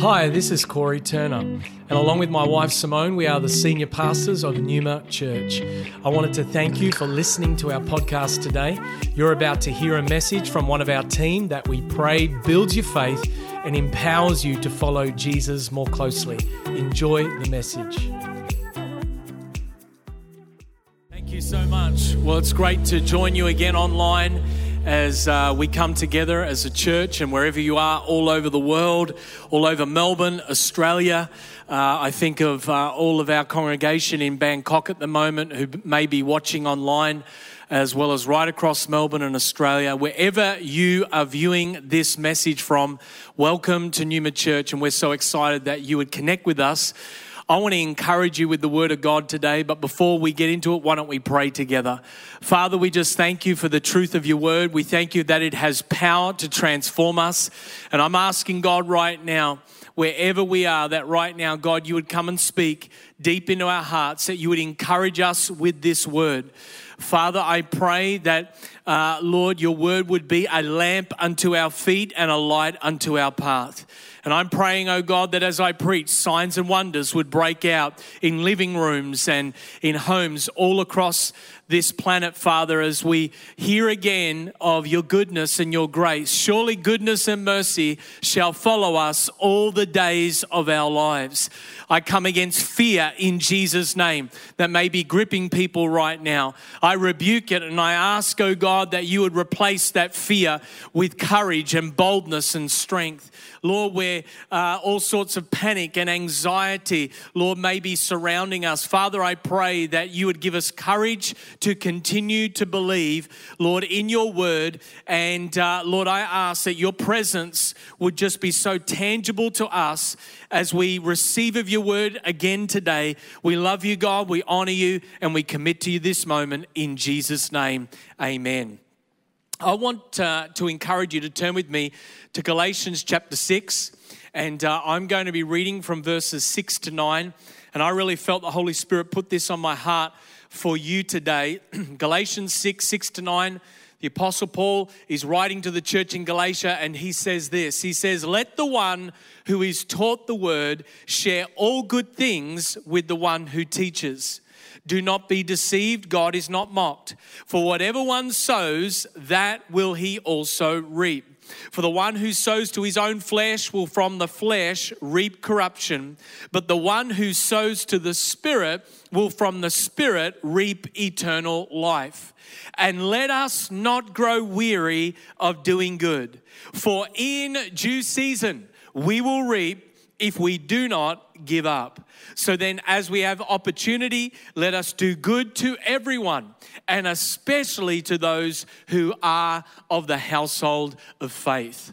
Hi, this is Corey Turner, and along with my wife Simone, we are the senior pastors of Numa Church. I wanted to thank you for listening to our podcast today. You're about to hear a message from one of our team that we pray builds your faith and empowers you to follow Jesus more closely. Enjoy the message. Thank you so much. Well, it's great to join you again online as uh, we come together as a church and wherever you are all over the world, all over Melbourne, Australia. Uh, I think of uh, all of our congregation in Bangkok at the moment who may be watching online as well as right across Melbourne and Australia. Wherever you are viewing this message from, welcome to Numa Church, and we're so excited that you would connect with us. I want to encourage you with the word of God today, but before we get into it, why don't we pray together? Father, we just thank you for the truth of your word. We thank you that it has power to transform us. And I'm asking God right now, wherever we are, that right now, God, you would come and speak deep into our hearts, that you would encourage us with this word. Father, I pray that, uh, Lord, your word would be a lamp unto our feet and a light unto our path. And I'm praying, oh God, that as I preach, signs and wonders would break out in living rooms and in homes all across this planet, Father, as we hear again of your goodness and your grace. Surely goodness and mercy shall follow us all the days of our lives. I come against fear in Jesus' name that may be gripping people right now. I rebuke it and I ask, oh God, that you would replace that fear with courage and boldness and strength. Lord, where uh, all sorts of panic and anxiety, Lord, may be surrounding us. Father, I pray that you would give us courage to continue to believe, Lord, in your word. And uh, Lord, I ask that your presence would just be so tangible to us as we receive of your word again today. We love you, God. We honor you and we commit to you this moment in Jesus' name. Amen. I want uh, to encourage you to turn with me to Galatians chapter 6, and uh, I'm going to be reading from verses 6 to 9. And I really felt the Holy Spirit put this on my heart for you today. Galatians 6, 6 to 9. The Apostle Paul is writing to the church in Galatia, and he says this He says, Let the one who is taught the word share all good things with the one who teaches. Do not be deceived, God is not mocked. For whatever one sows, that will he also reap. For the one who sows to his own flesh will from the flesh reap corruption, but the one who sows to the Spirit will from the Spirit reap eternal life. And let us not grow weary of doing good, for in due season we will reap if we do not give up. So then, as we have opportunity, let us do good to everyone, and especially to those who are of the household of faith.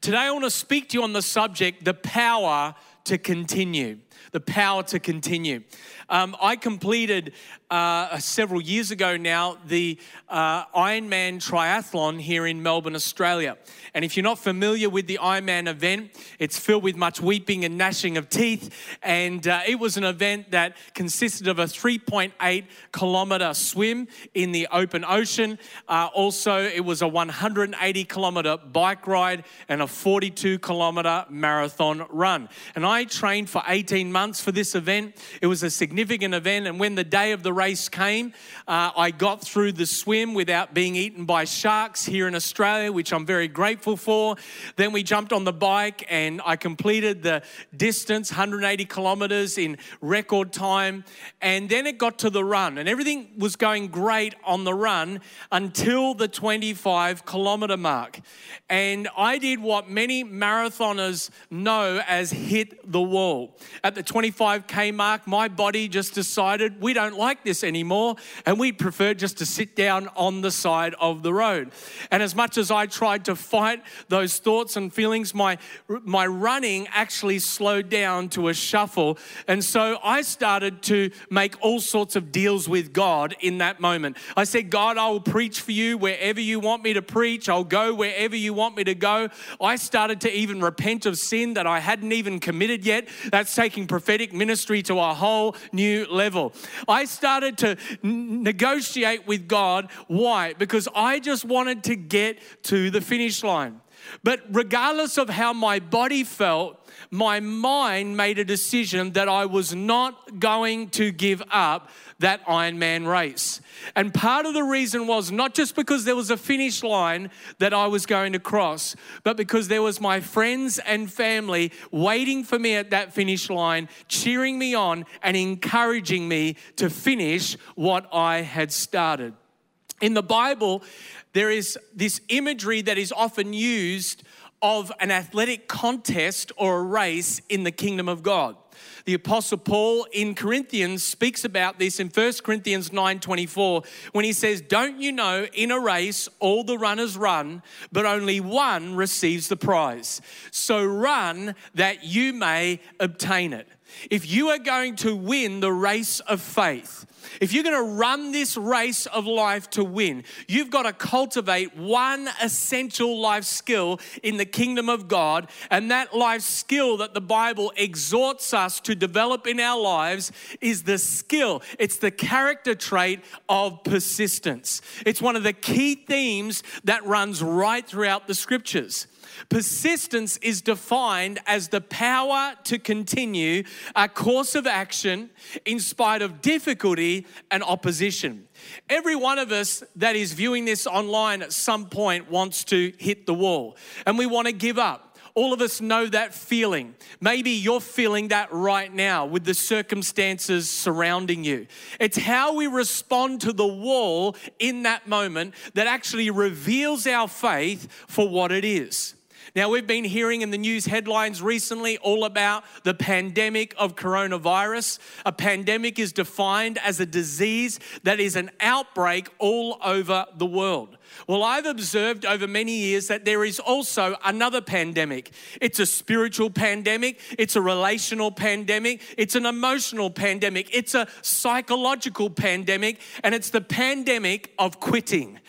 Today, I want to speak to you on the subject the power to continue. The power to continue. Um, I completed uh, several years ago now the uh, Ironman triathlon here in Melbourne, Australia. And if you're not familiar with the Ironman event, it's filled with much weeping and gnashing of teeth. And uh, it was an event that consisted of a 3.8 kilometer swim in the open ocean. Uh, also, it was a 180 kilometer bike ride and a 42 kilometer marathon run. And I trained for 18 months for this event. It was a significant event. And when the day of the race came, uh, I got through the swim without being eaten by sharks here in Australia, which I'm very grateful for. Then we jumped on the bike and I completed the distance, 180 kilometers in record time. And then it got to the run, and everything was going great on the run until the 25 kilometer mark. And I did what many marathoners know as hit the wall. At the 25k mark, my body just decided we don't like this anymore, and we prefer just to sit down on the side of the road. And as much as I tried to fight those thoughts and feelings, my, my running actually slowed down to a shuffle. And so I started to make all sorts of deals with God in that moment. I said, God, I will preach for you wherever you want me to preach, I'll go wherever you want me to go. I started to even repent of sin that I hadn't even committed yet. That's taking prophetic ministry to a whole new level. I started to negotiate with God. Why? Because I just wanted to get to the finish line. But regardless of how my body felt, my mind made a decision that I was not going to give up that Ironman race. And part of the reason was not just because there was a finish line that I was going to cross, but because there was my friends and family waiting for me at that finish line, cheering me on and encouraging me to finish what I had started. In the Bible, there is this imagery that is often used of an athletic contest or a race in the kingdom of God. The apostle Paul in Corinthians speaks about this in 1 Corinthians 9:24 when he says, "Don't you know in a race all the runners run, but only one receives the prize. So run that you may obtain it." If you are going to win the race of faith, if you're going to run this race of life to win, you've got to cultivate one essential life skill in the kingdom of God. And that life skill that the Bible exhorts us to develop in our lives is the skill, it's the character trait of persistence. It's one of the key themes that runs right throughout the scriptures. Persistence is defined as the power to continue a course of action in spite of difficulty and opposition. Every one of us that is viewing this online at some point wants to hit the wall and we want to give up. All of us know that feeling. Maybe you're feeling that right now with the circumstances surrounding you. It's how we respond to the wall in that moment that actually reveals our faith for what it is. Now, we've been hearing in the news headlines recently all about the pandemic of coronavirus. A pandemic is defined as a disease that is an outbreak all over the world. Well, I've observed over many years that there is also another pandemic. It's a spiritual pandemic, it's a relational pandemic, it's an emotional pandemic, it's a psychological pandemic, and it's the pandemic of quitting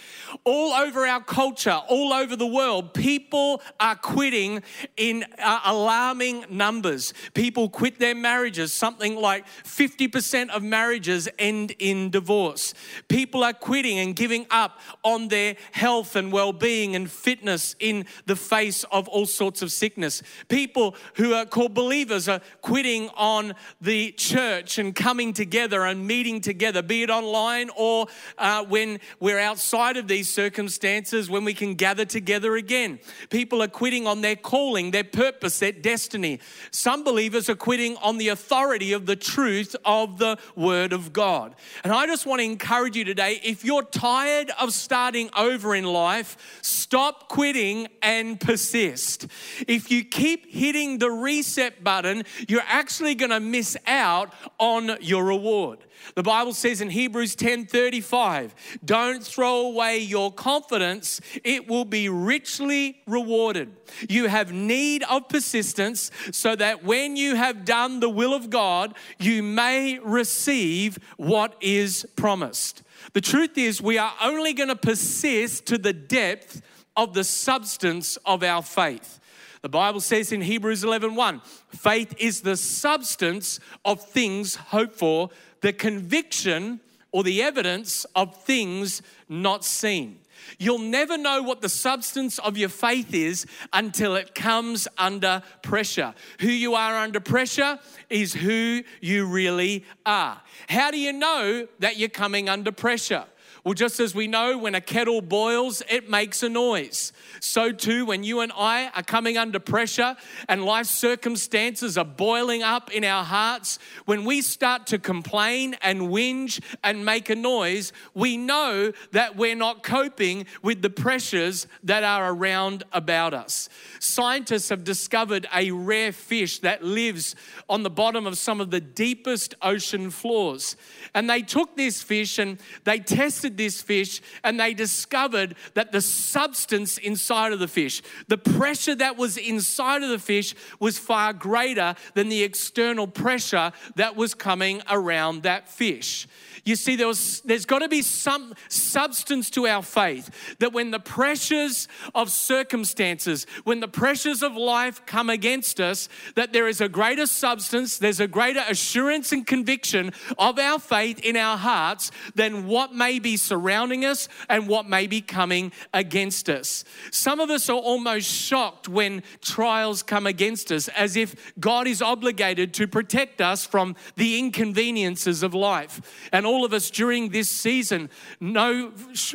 all over our culture, all over the world, people are quitting in uh, alarming numbers. People quit their marriages. Something like 50% of marriages end in divorce. People are quitting and giving up on their health and well being and fitness in the face of all sorts of sickness. People who are called believers are quitting on the church and coming together and meeting together, be it online or uh, when we're outside of these circumstances when we can gather together again. People are quitting on their calling, their purpose, their destiny. Some believers are quitting on the authority of the truth of the Word of God. And I just want to encourage you today if you're tired of starting over in life, stop quitting and persist. If you keep hitting the reset button, you're actually going to miss out on your reward. The Bible says in Hebrews 10:35, "Don't throw away your confidence, it will be richly rewarded." You have need of persistence so that when you have done the will of God, you may receive what is promised. The truth is, we are only going to persist to the depth of the substance of our faith. The Bible says in Hebrews 11:1, faith is the substance of things hoped for, the conviction or the evidence of things not seen. You'll never know what the substance of your faith is until it comes under pressure. Who you are under pressure is who you really are. How do you know that you're coming under pressure? Well, just as we know when a kettle boils, it makes a noise. So too, when you and I are coming under pressure and life circumstances are boiling up in our hearts, when we start to complain and whinge and make a noise, we know that we're not coping with the pressures that are around about us. Scientists have discovered a rare fish that lives on the bottom of some of the deepest ocean floors. And they took this fish and they tested this fish and they discovered that the substance inside of the fish, the pressure that was inside of the fish, was far greater than the external pressure that was coming around that fish. You see, there was, there's got to be some substance to our faith that when the pressures of circumstances, when the pressures of life come against us, that there is a greater substance, there's a greater assurance and conviction of our faith in our hearts than what may be surrounding us and what may be coming against us. Some of us are almost shocked when trials come against us, as if God is obligated to protect us from the inconveniences of life. And all of us during this season know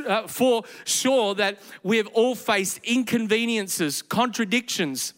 uh, for sure that we have all faced inconveniences, contradictions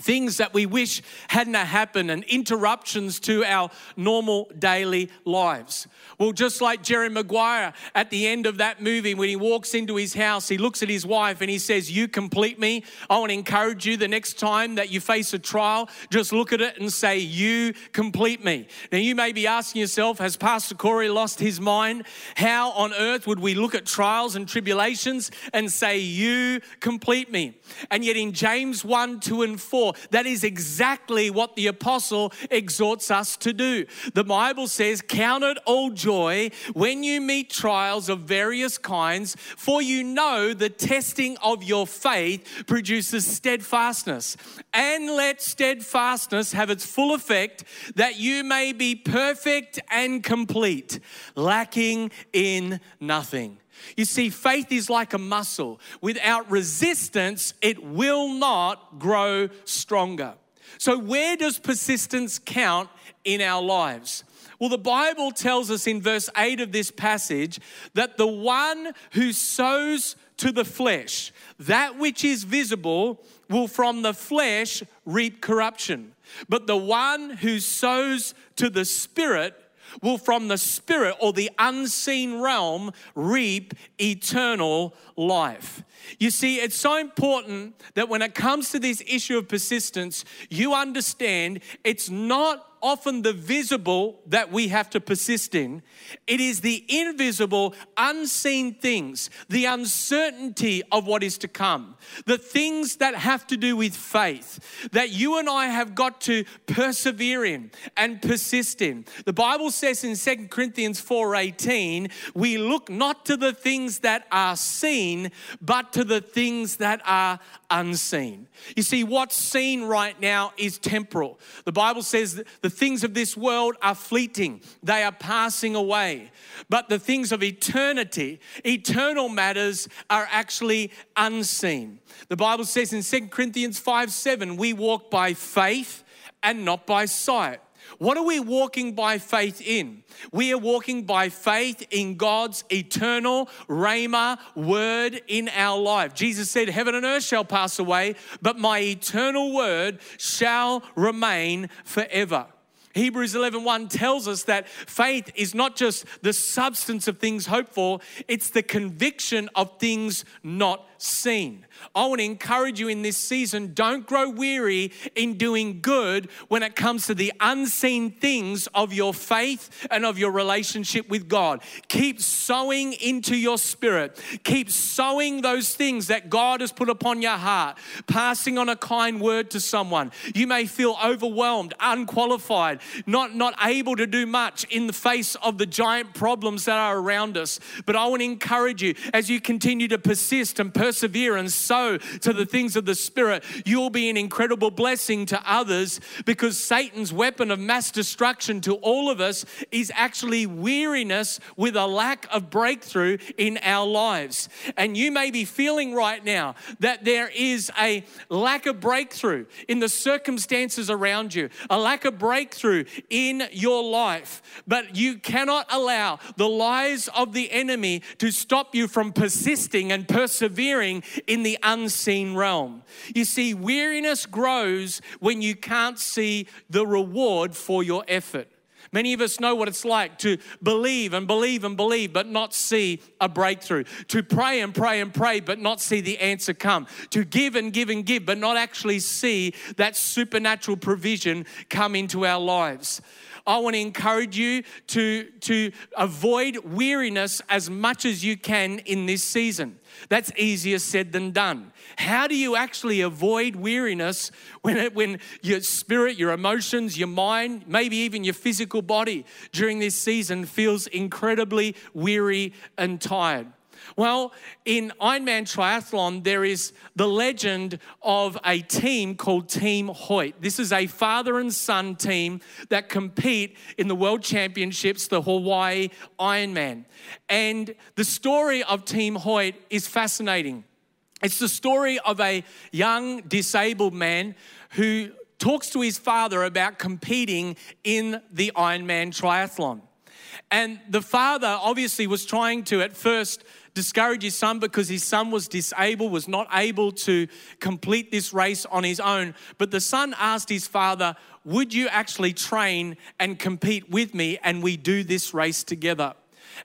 things that we wish hadn't happened and interruptions to our normal daily lives. Well, just like Jerry Maguire at the end of that movie, when he walks into his house, he looks at his wife and he says, You complete me. I want to encourage you the next time that you face a trial, just look at it and say, You complete me. Now, you may be asking yourself, Has Pastor Corey lost his mind? How on earth would we look at trials and tribulations and say, You complete me? And yet in James 1, 2, and 4, that is exactly what the apostle exhorts us to do. The Bible says, Count it all joy when you meet trials of various kinds, for you know the testing of your faith produces steadfastness. And let steadfastness have its full effect, that you may be perfect and complete, lacking in nothing. You see, faith is like a muscle. Without resistance, it will not grow stronger. So, where does persistence count in our lives? Well, the Bible tells us in verse 8 of this passage that the one who sows to the flesh, that which is visible, will from the flesh reap corruption. But the one who sows to the Spirit will from the spirit or the unseen realm reap eternal life. You see, it's so important that when it comes to this issue of persistence, you understand it's not often the visible that we have to persist in. It is the invisible, unseen things, the uncertainty of what is to come, the things that have to do with faith that you and I have got to persevere in and persist in. The Bible says in 2 Corinthians 4:18, we look not to the things that are seen, but to the things that are unseen. You see, what's seen right now is temporal. The Bible says the things of this world are fleeting, they are passing away. But the things of eternity, eternal matters, are actually unseen. The Bible says in 2 Corinthians 5 7, we walk by faith and not by sight. What are we walking by faith in? We are walking by faith in God's eternal Rhema word in our life. Jesus said, Heaven and earth shall pass away, but my eternal word shall remain forever. Hebrews 11:1 tells us that faith is not just the substance of things hoped for, it's the conviction of things not seen. I want to encourage you in this season don't grow weary in doing good when it comes to the unseen things of your faith and of your relationship with God. Keep sowing into your spirit. Keep sowing those things that God has put upon your heart, passing on a kind word to someone. You may feel overwhelmed, unqualified, not, not able to do much in the face of the giant problems that are around us. But I want to encourage you as you continue to persist and persevere and sow to the things of the Spirit, you'll be an incredible blessing to others because Satan's weapon of mass destruction to all of us is actually weariness with a lack of breakthrough in our lives. And you may be feeling right now that there is a lack of breakthrough in the circumstances around you, a lack of breakthrough in your life, but you cannot allow the lies of the enemy to stop you from persisting and persevering in the unseen realm. You see, weariness grows when you can't see the reward for your effort. Many of us know what it's like to believe and believe and believe, but not see a breakthrough. To pray and pray and pray, but not see the answer come. To give and give and give, but not actually see that supernatural provision come into our lives. I want to encourage you to, to avoid weariness as much as you can in this season. That's easier said than done. How do you actually avoid weariness when, it, when your spirit, your emotions, your mind, maybe even your physical body during this season feels incredibly weary and tired? Well, in Ironman Triathlon, there is the legend of a team called Team Hoyt. This is a father and son team that compete in the World Championships, the Hawaii Ironman. And the story of Team Hoyt is fascinating. It's the story of a young disabled man who talks to his father about competing in the Ironman triathlon. And the father obviously was trying to, at first, discourage his son because his son was disabled, was not able to complete this race on his own. But the son asked his father, Would you actually train and compete with me and we do this race together?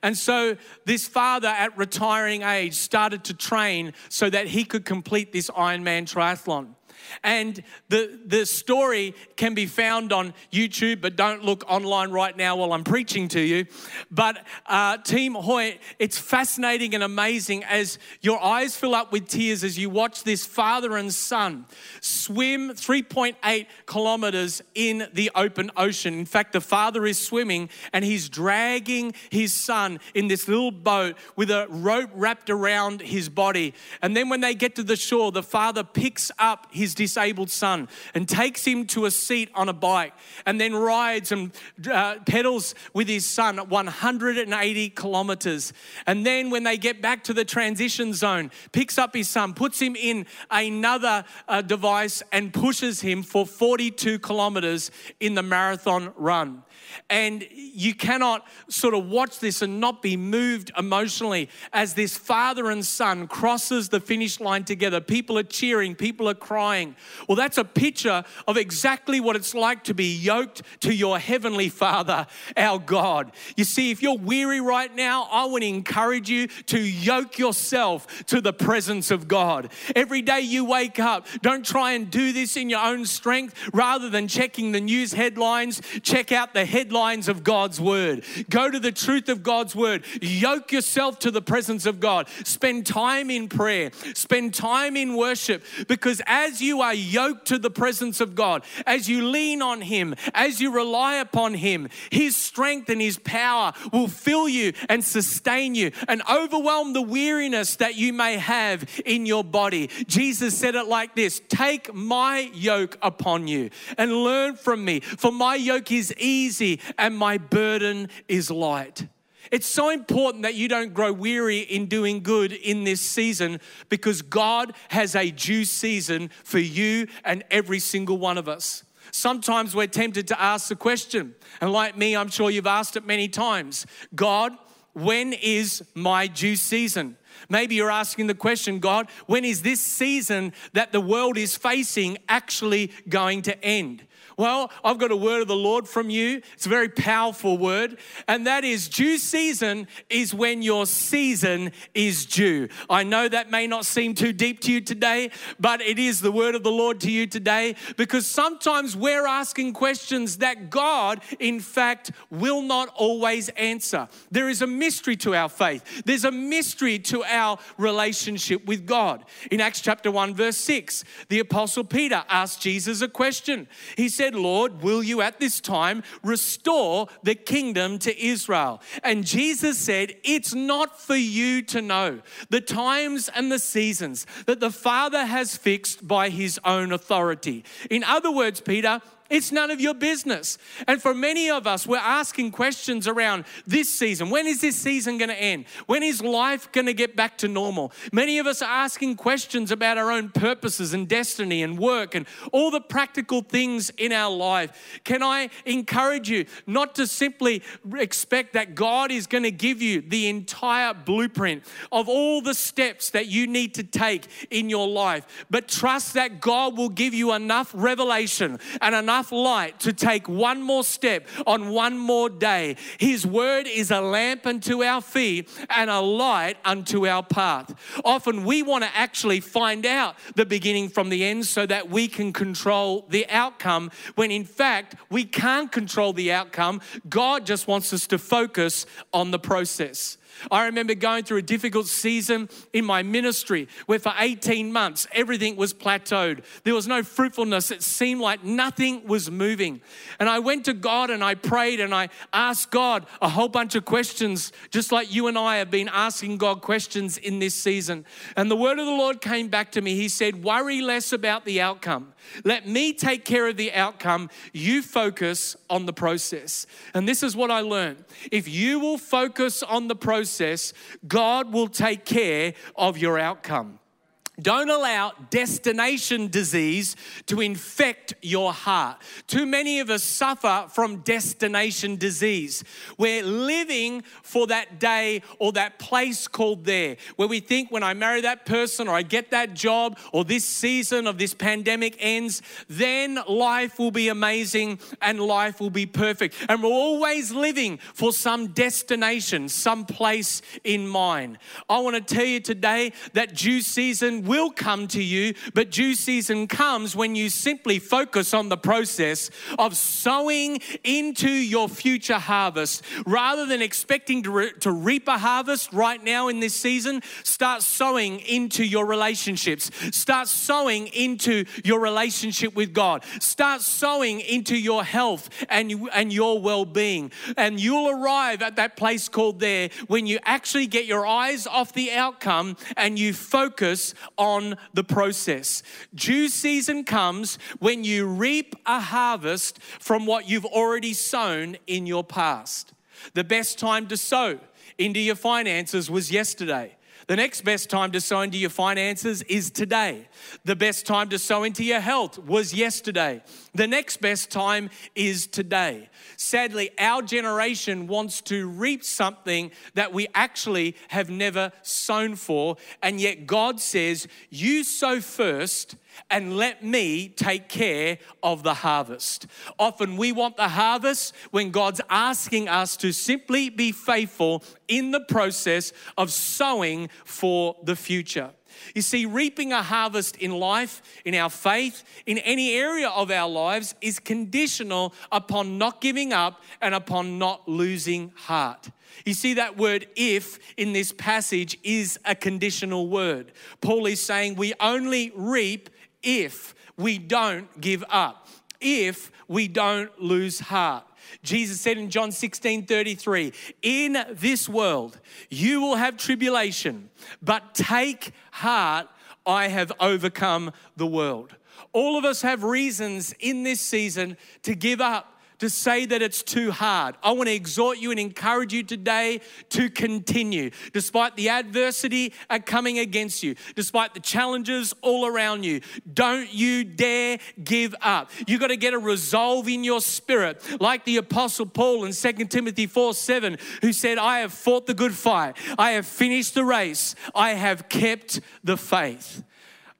And so this father at retiring age started to train so that he could complete this Ironman triathlon. And the, the story can be found on YouTube, but don't look online right now while I'm preaching to you. But uh, Team Hoyt, it's fascinating and amazing as your eyes fill up with tears as you watch this father and son swim 3.8 kilometers in the open ocean. In fact, the father is swimming and he's dragging his son in this little boat with a rope wrapped around his body. And then when they get to the shore, the father picks up his disabled son and takes him to a seat on a bike and then rides and uh, pedals with his son at 180 kilometers. And then when they get back to the transition zone, picks up his son, puts him in another uh, device and pushes him for 42 kilometers in the marathon run. And you cannot sort of watch this and not be moved emotionally as this father and son crosses the finish line together. People are cheering, people are crying. Well, that's a picture of exactly what it's like to be yoked to your heavenly Father, our God. You see, if you're weary right now, I would encourage you to yoke yourself to the presence of God. Every day you wake up, don't try and do this in your own strength. Rather than checking the news headlines, check out the headlines of God's word. Go to the truth of God's word. Yoke yourself to the presence of God. Spend time in prayer. Spend time in worship because as you are yoked to the presence of God, as you lean on Him, as you rely upon Him, His strength and His power will fill you and sustain you and overwhelm the weariness that you may have in your body. Jesus said it like this Take my yoke upon you and learn from me, for my yoke is easy and my burden is light. It's so important that you don't grow weary in doing good in this season because God has a due season for you and every single one of us. Sometimes we're tempted to ask the question, and like me, I'm sure you've asked it many times God, when is my due season? Maybe you're asking the question, God, when is this season that the world is facing actually going to end? Well, I've got a word of the Lord from you. It's a very powerful word, and that is due season is when your season is due. I know that may not seem too deep to you today, but it is the word of the Lord to you today because sometimes we're asking questions that God, in fact, will not always answer. There is a mystery to our faith, there's a mystery to our relationship with God. In Acts chapter 1, verse 6, the Apostle Peter asked Jesus a question. He said, said, Lord, will you at this time restore the kingdom to Israel? And Jesus said, It's not for you to know the times and the seasons that the Father has fixed by his own authority. In other words, Peter, it's none of your business. And for many of us, we're asking questions around this season. When is this season going to end? When is life going to get back to normal? Many of us are asking questions about our own purposes and destiny and work and all the practical things in our life. Can I encourage you not to simply expect that God is going to give you the entire blueprint of all the steps that you need to take in your life, but trust that God will give you enough revelation and enough enough light to take one more step on one more day. His word is a lamp unto our feet and a light unto our path. Often we want to actually find out the beginning from the end so that we can control the outcome, when in fact we can't control the outcome. God just wants us to focus on the process. I remember going through a difficult season in my ministry where for 18 months everything was plateaued. There was no fruitfulness. It seemed like nothing was moving. And I went to God and I prayed and I asked God a whole bunch of questions, just like you and I have been asking God questions in this season. And the word of the Lord came back to me. He said, Worry less about the outcome. Let me take care of the outcome. You focus on the process. And this is what I learned. If you will focus on the process, God will take care of your outcome. Don't allow destination disease to infect your heart. Too many of us suffer from destination disease. We're living for that day or that place called there, where we think when I marry that person or I get that job or this season of this pandemic ends, then life will be amazing and life will be perfect. And we're always living for some destination, some place in mind. I want to tell you today that due season will come to you, but due season comes when you simply focus on the process of sowing into your future harvest. Rather than expecting to, re- to reap a harvest right now in this season, start sowing into your relationships. Start sowing into your relationship with God. Start sowing into your health and, and your well being. And you'll arrive at that place called there when you actually get your eyes off the outcome and you focus on the process. Due season comes when you reap a harvest from what you've already sown in your past. The best time to sow into your finances was yesterday. The next best time to sow into your finances is today. The best time to sow into your health was yesterday. The next best time is today. Sadly, our generation wants to reap something that we actually have never sown for. And yet, God says, You sow first and let me take care of the harvest. Often we want the harvest when God's asking us to simply be faithful in the process of sowing for the future. You see, reaping a harvest in life, in our faith, in any area of our lives is conditional upon not giving up and upon not losing heart. You see, that word if in this passage is a conditional word. Paul is saying we only reap if we don't give up, if we don't lose heart. Jesus said in John 16 33, In this world you will have tribulation, but take heart, I have overcome the world. All of us have reasons in this season to give up to say that it's too hard. I want to exhort you and encourage you today to continue. Despite the adversity coming against you, despite the challenges all around you, don't you dare give up. You've got to get a resolve in your spirit, like the Apostle Paul in 2 Timothy 4 7, who said, I have fought the good fight, I have finished the race, I have kept the faith.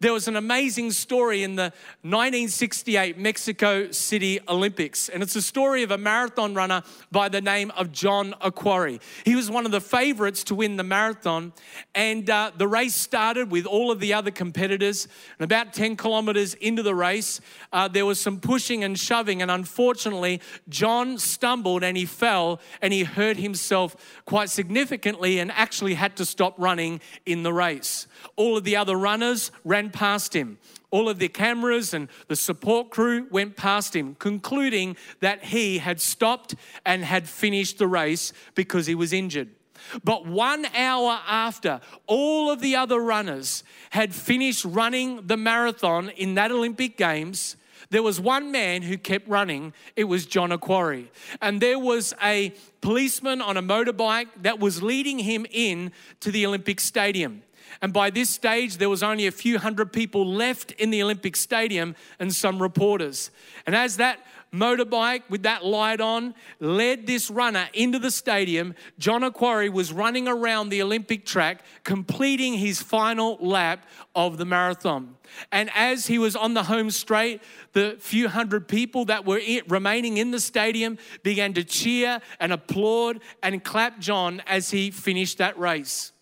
There was an amazing story in the 1968 Mexico City Olympics, and it's a story of a marathon runner by the name of John Akhwari. He was one of the favorites to win the marathon, and uh, the race started with all of the other competitors. And about 10 kilometers into the race, uh, there was some pushing and shoving, and unfortunately, John stumbled and he fell and he hurt himself quite significantly and actually had to stop running in the race. All of the other runners ran past him. All of the cameras and the support crew went past him, concluding that he had stopped and had finished the race because he was injured. But one hour after all of the other runners had finished running the marathon in that Olympic Games, there was one man who kept running. It was John Akhwari. And there was a policeman on a motorbike that was leading him in to the Olympic Stadium. And by this stage, there was only a few hundred people left in the Olympic Stadium and some reporters. And as that motorbike with that light on led this runner into the stadium, John Akhwari was running around the Olympic track, completing his final lap of the marathon. And as he was on the home straight, the few hundred people that were remaining in the stadium began to cheer and applaud and clap John as he finished that race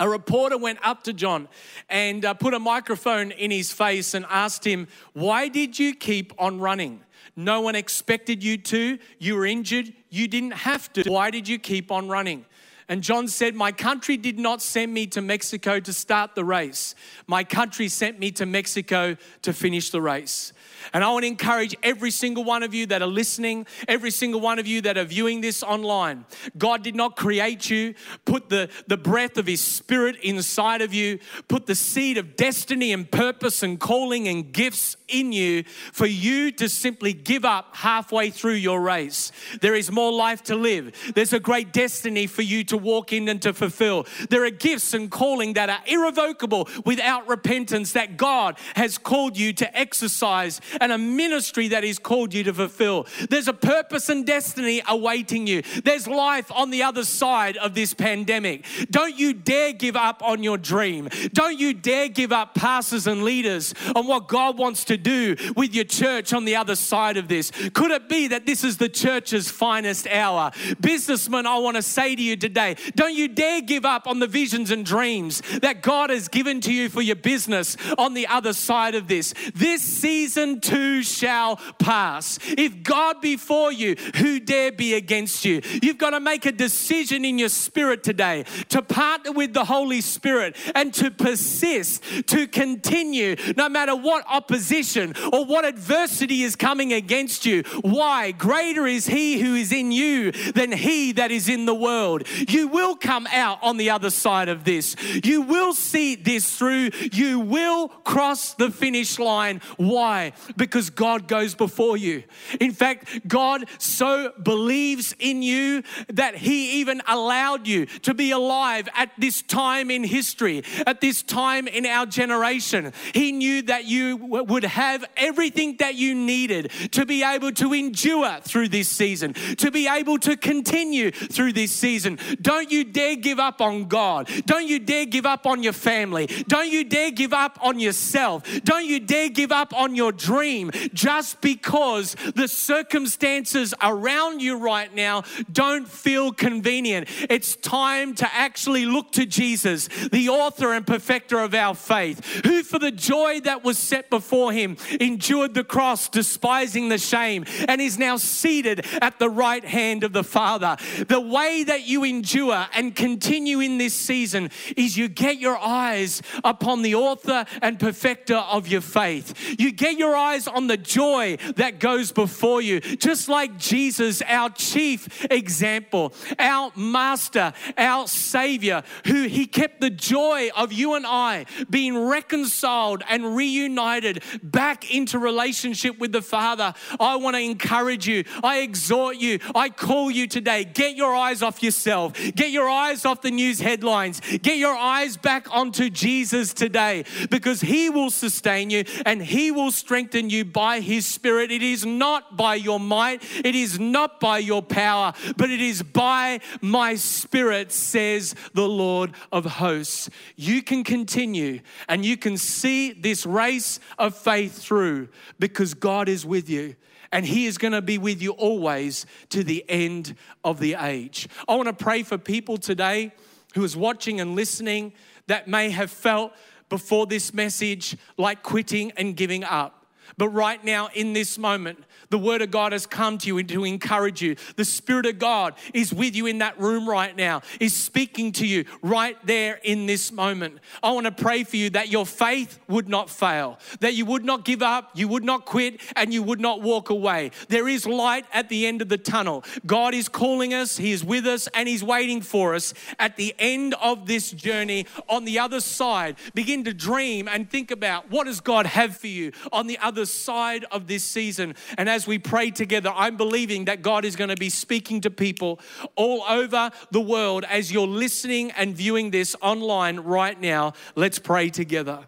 a reporter went up to John and uh, put a microphone in his face and asked him, Why did you keep on running? No one expected you to. You were injured. You didn't have to. Why did you keep on running? And John said, My country did not send me to Mexico to start the race. My country sent me to Mexico to finish the race. And I want to encourage every single one of you that are listening, every single one of you that are viewing this online. God did not create you, put the, the breath of His Spirit inside of you, put the seed of destiny and purpose and calling and gifts in you for you to simply give up halfway through your race. There is more life to live. There's a great destiny for you to walk in and to fulfill. There are gifts and calling that are irrevocable without repentance that God has called you to exercise and a ministry that He's called you to fulfill. There's a purpose and destiny awaiting you. There's life on the other side of this pandemic. Don't you dare give up on your dream. Don't you dare give up pastors and leaders on what God wants to do with your church on the other side of this. Could it be that this is the church's finest hour? Businessmen, I want to say to you today don't you dare give up on the visions and dreams that God has given to you for your business on the other side of this. This season too shall pass. If God be for you, who dare be against you? You've got to make a decision in your spirit today to partner with the Holy Spirit and to persist, to continue no matter what opposition or what adversity is coming against you. Why? Greater is He who is in you than He that is in the world. You will come out on the other side of this. You will see this through. You will cross the finish line. Why? Because God goes before you. In fact, God so believes in you that He even allowed you to be alive at this time in history, at this time in our generation. He knew that you would have everything that you needed to be able to endure through this season, to be able to continue through this season. Don't you dare give up on God. Don't you dare give up on your family. Don't you dare give up on yourself. Don't you dare give up on your dream just because the circumstances around you right now don't feel convenient. It's time to actually look to Jesus, the author and perfecter of our faith, who for the joy that was set before him endured the cross, despising the shame, and is now seated at the right hand of the Father. The way that you endure and continue in this season is you get your eyes upon the author and perfecter of your faith. You get your eyes on the joy that goes before you, just like Jesus, our chief example, our master, our savior, who he kept the joy of you and I being reconciled and reunited back into relationship with the Father. I want to encourage you, I exhort you, I call you today. Get your eyes off yourself, get your eyes off the news headlines, get your eyes back onto Jesus today because he will sustain you and he will strengthen you by his Spirit. It is not by your might, it is not by your power, but it is by my Spirit, says the Lord of hosts. You can continue and you can see this race of faith through because God is with you and He is going to be with you always to the end of the age. I want to pray for people today who is watching and listening that may have felt before this message like quitting and giving up. But right now, in this moment, the word of God has come to you to encourage you. The Spirit of God is with you in that room right now, is speaking to you right there in this moment. I want to pray for you that your faith would not fail, that you would not give up, you would not quit, and you would not walk away. There is light at the end of the tunnel. God is calling us, He is with us, and He's waiting for us at the end of this journey on the other side. Begin to dream and think about what does God have for you on the other side of this season. And as we pray together, I'm believing that God is going to be speaking to people all over the world as you're listening and viewing this online right now. Let's pray together.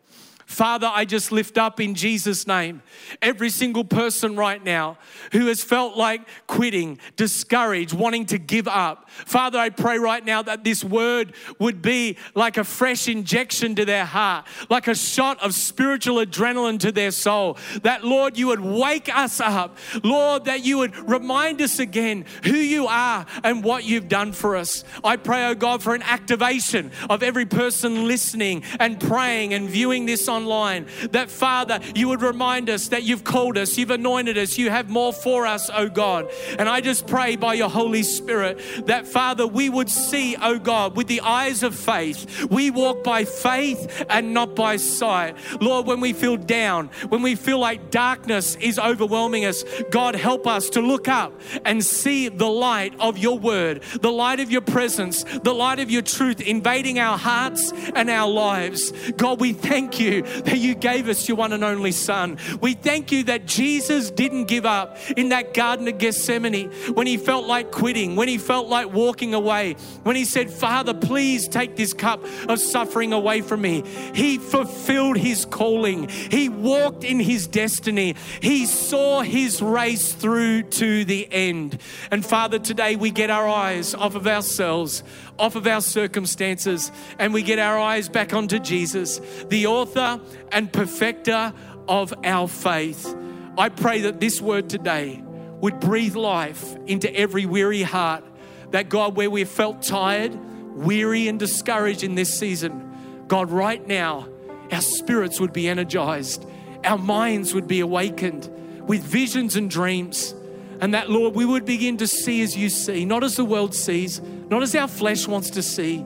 Father, I just lift up in Jesus' name every single person right now who has felt like quitting, discouraged, wanting to give up. Father, I pray right now that this word would be like a fresh injection to their heart, like a shot of spiritual adrenaline to their soul. That, Lord, you would wake us up. Lord, that you would remind us again who you are and what you've done for us. I pray, oh God, for an activation of every person listening and praying and viewing this on online, that Father, you would remind us that you've called us, you've anointed us, you have more for us, oh God. And I just pray by your Holy Spirit that, Father, we would see, oh God, with the eyes of faith. We walk by faith and not by sight. Lord, when we feel down, when we feel like darkness is overwhelming us, God, help us to look up and see the light of your word, the light of your presence, the light of your truth invading our hearts and our lives. God, we thank you that you gave us your one and only Son. We thank you that Jesus didn't give up in that Garden of Gethsemane when he felt like quitting, when he felt like walking away, when he said, Father, please take this cup of suffering away from me. He fulfilled his calling, he walked in his destiny, he saw his race through to the end. And Father, today we get our eyes off of ourselves, off of our circumstances, and we get our eyes back onto Jesus, the author and perfecter of our faith. I pray that this word today would breathe life into every weary heart. That God, where we've felt tired, weary, and discouraged in this season, God, right now, our spirits would be energized, our minds would be awakened with visions and dreams. And that, Lord, we would begin to see as you see, not as the world sees, not as our flesh wants to see,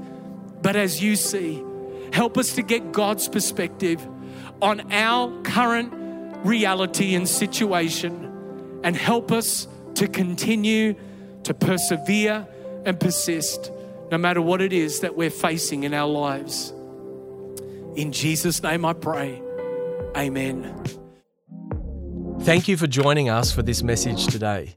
but as you see. Help us to get God's perspective on our current reality and situation and help us to continue to persevere and persist no matter what it is that we're facing in our lives. In Jesus' name I pray. Amen. Thank you for joining us for this message today.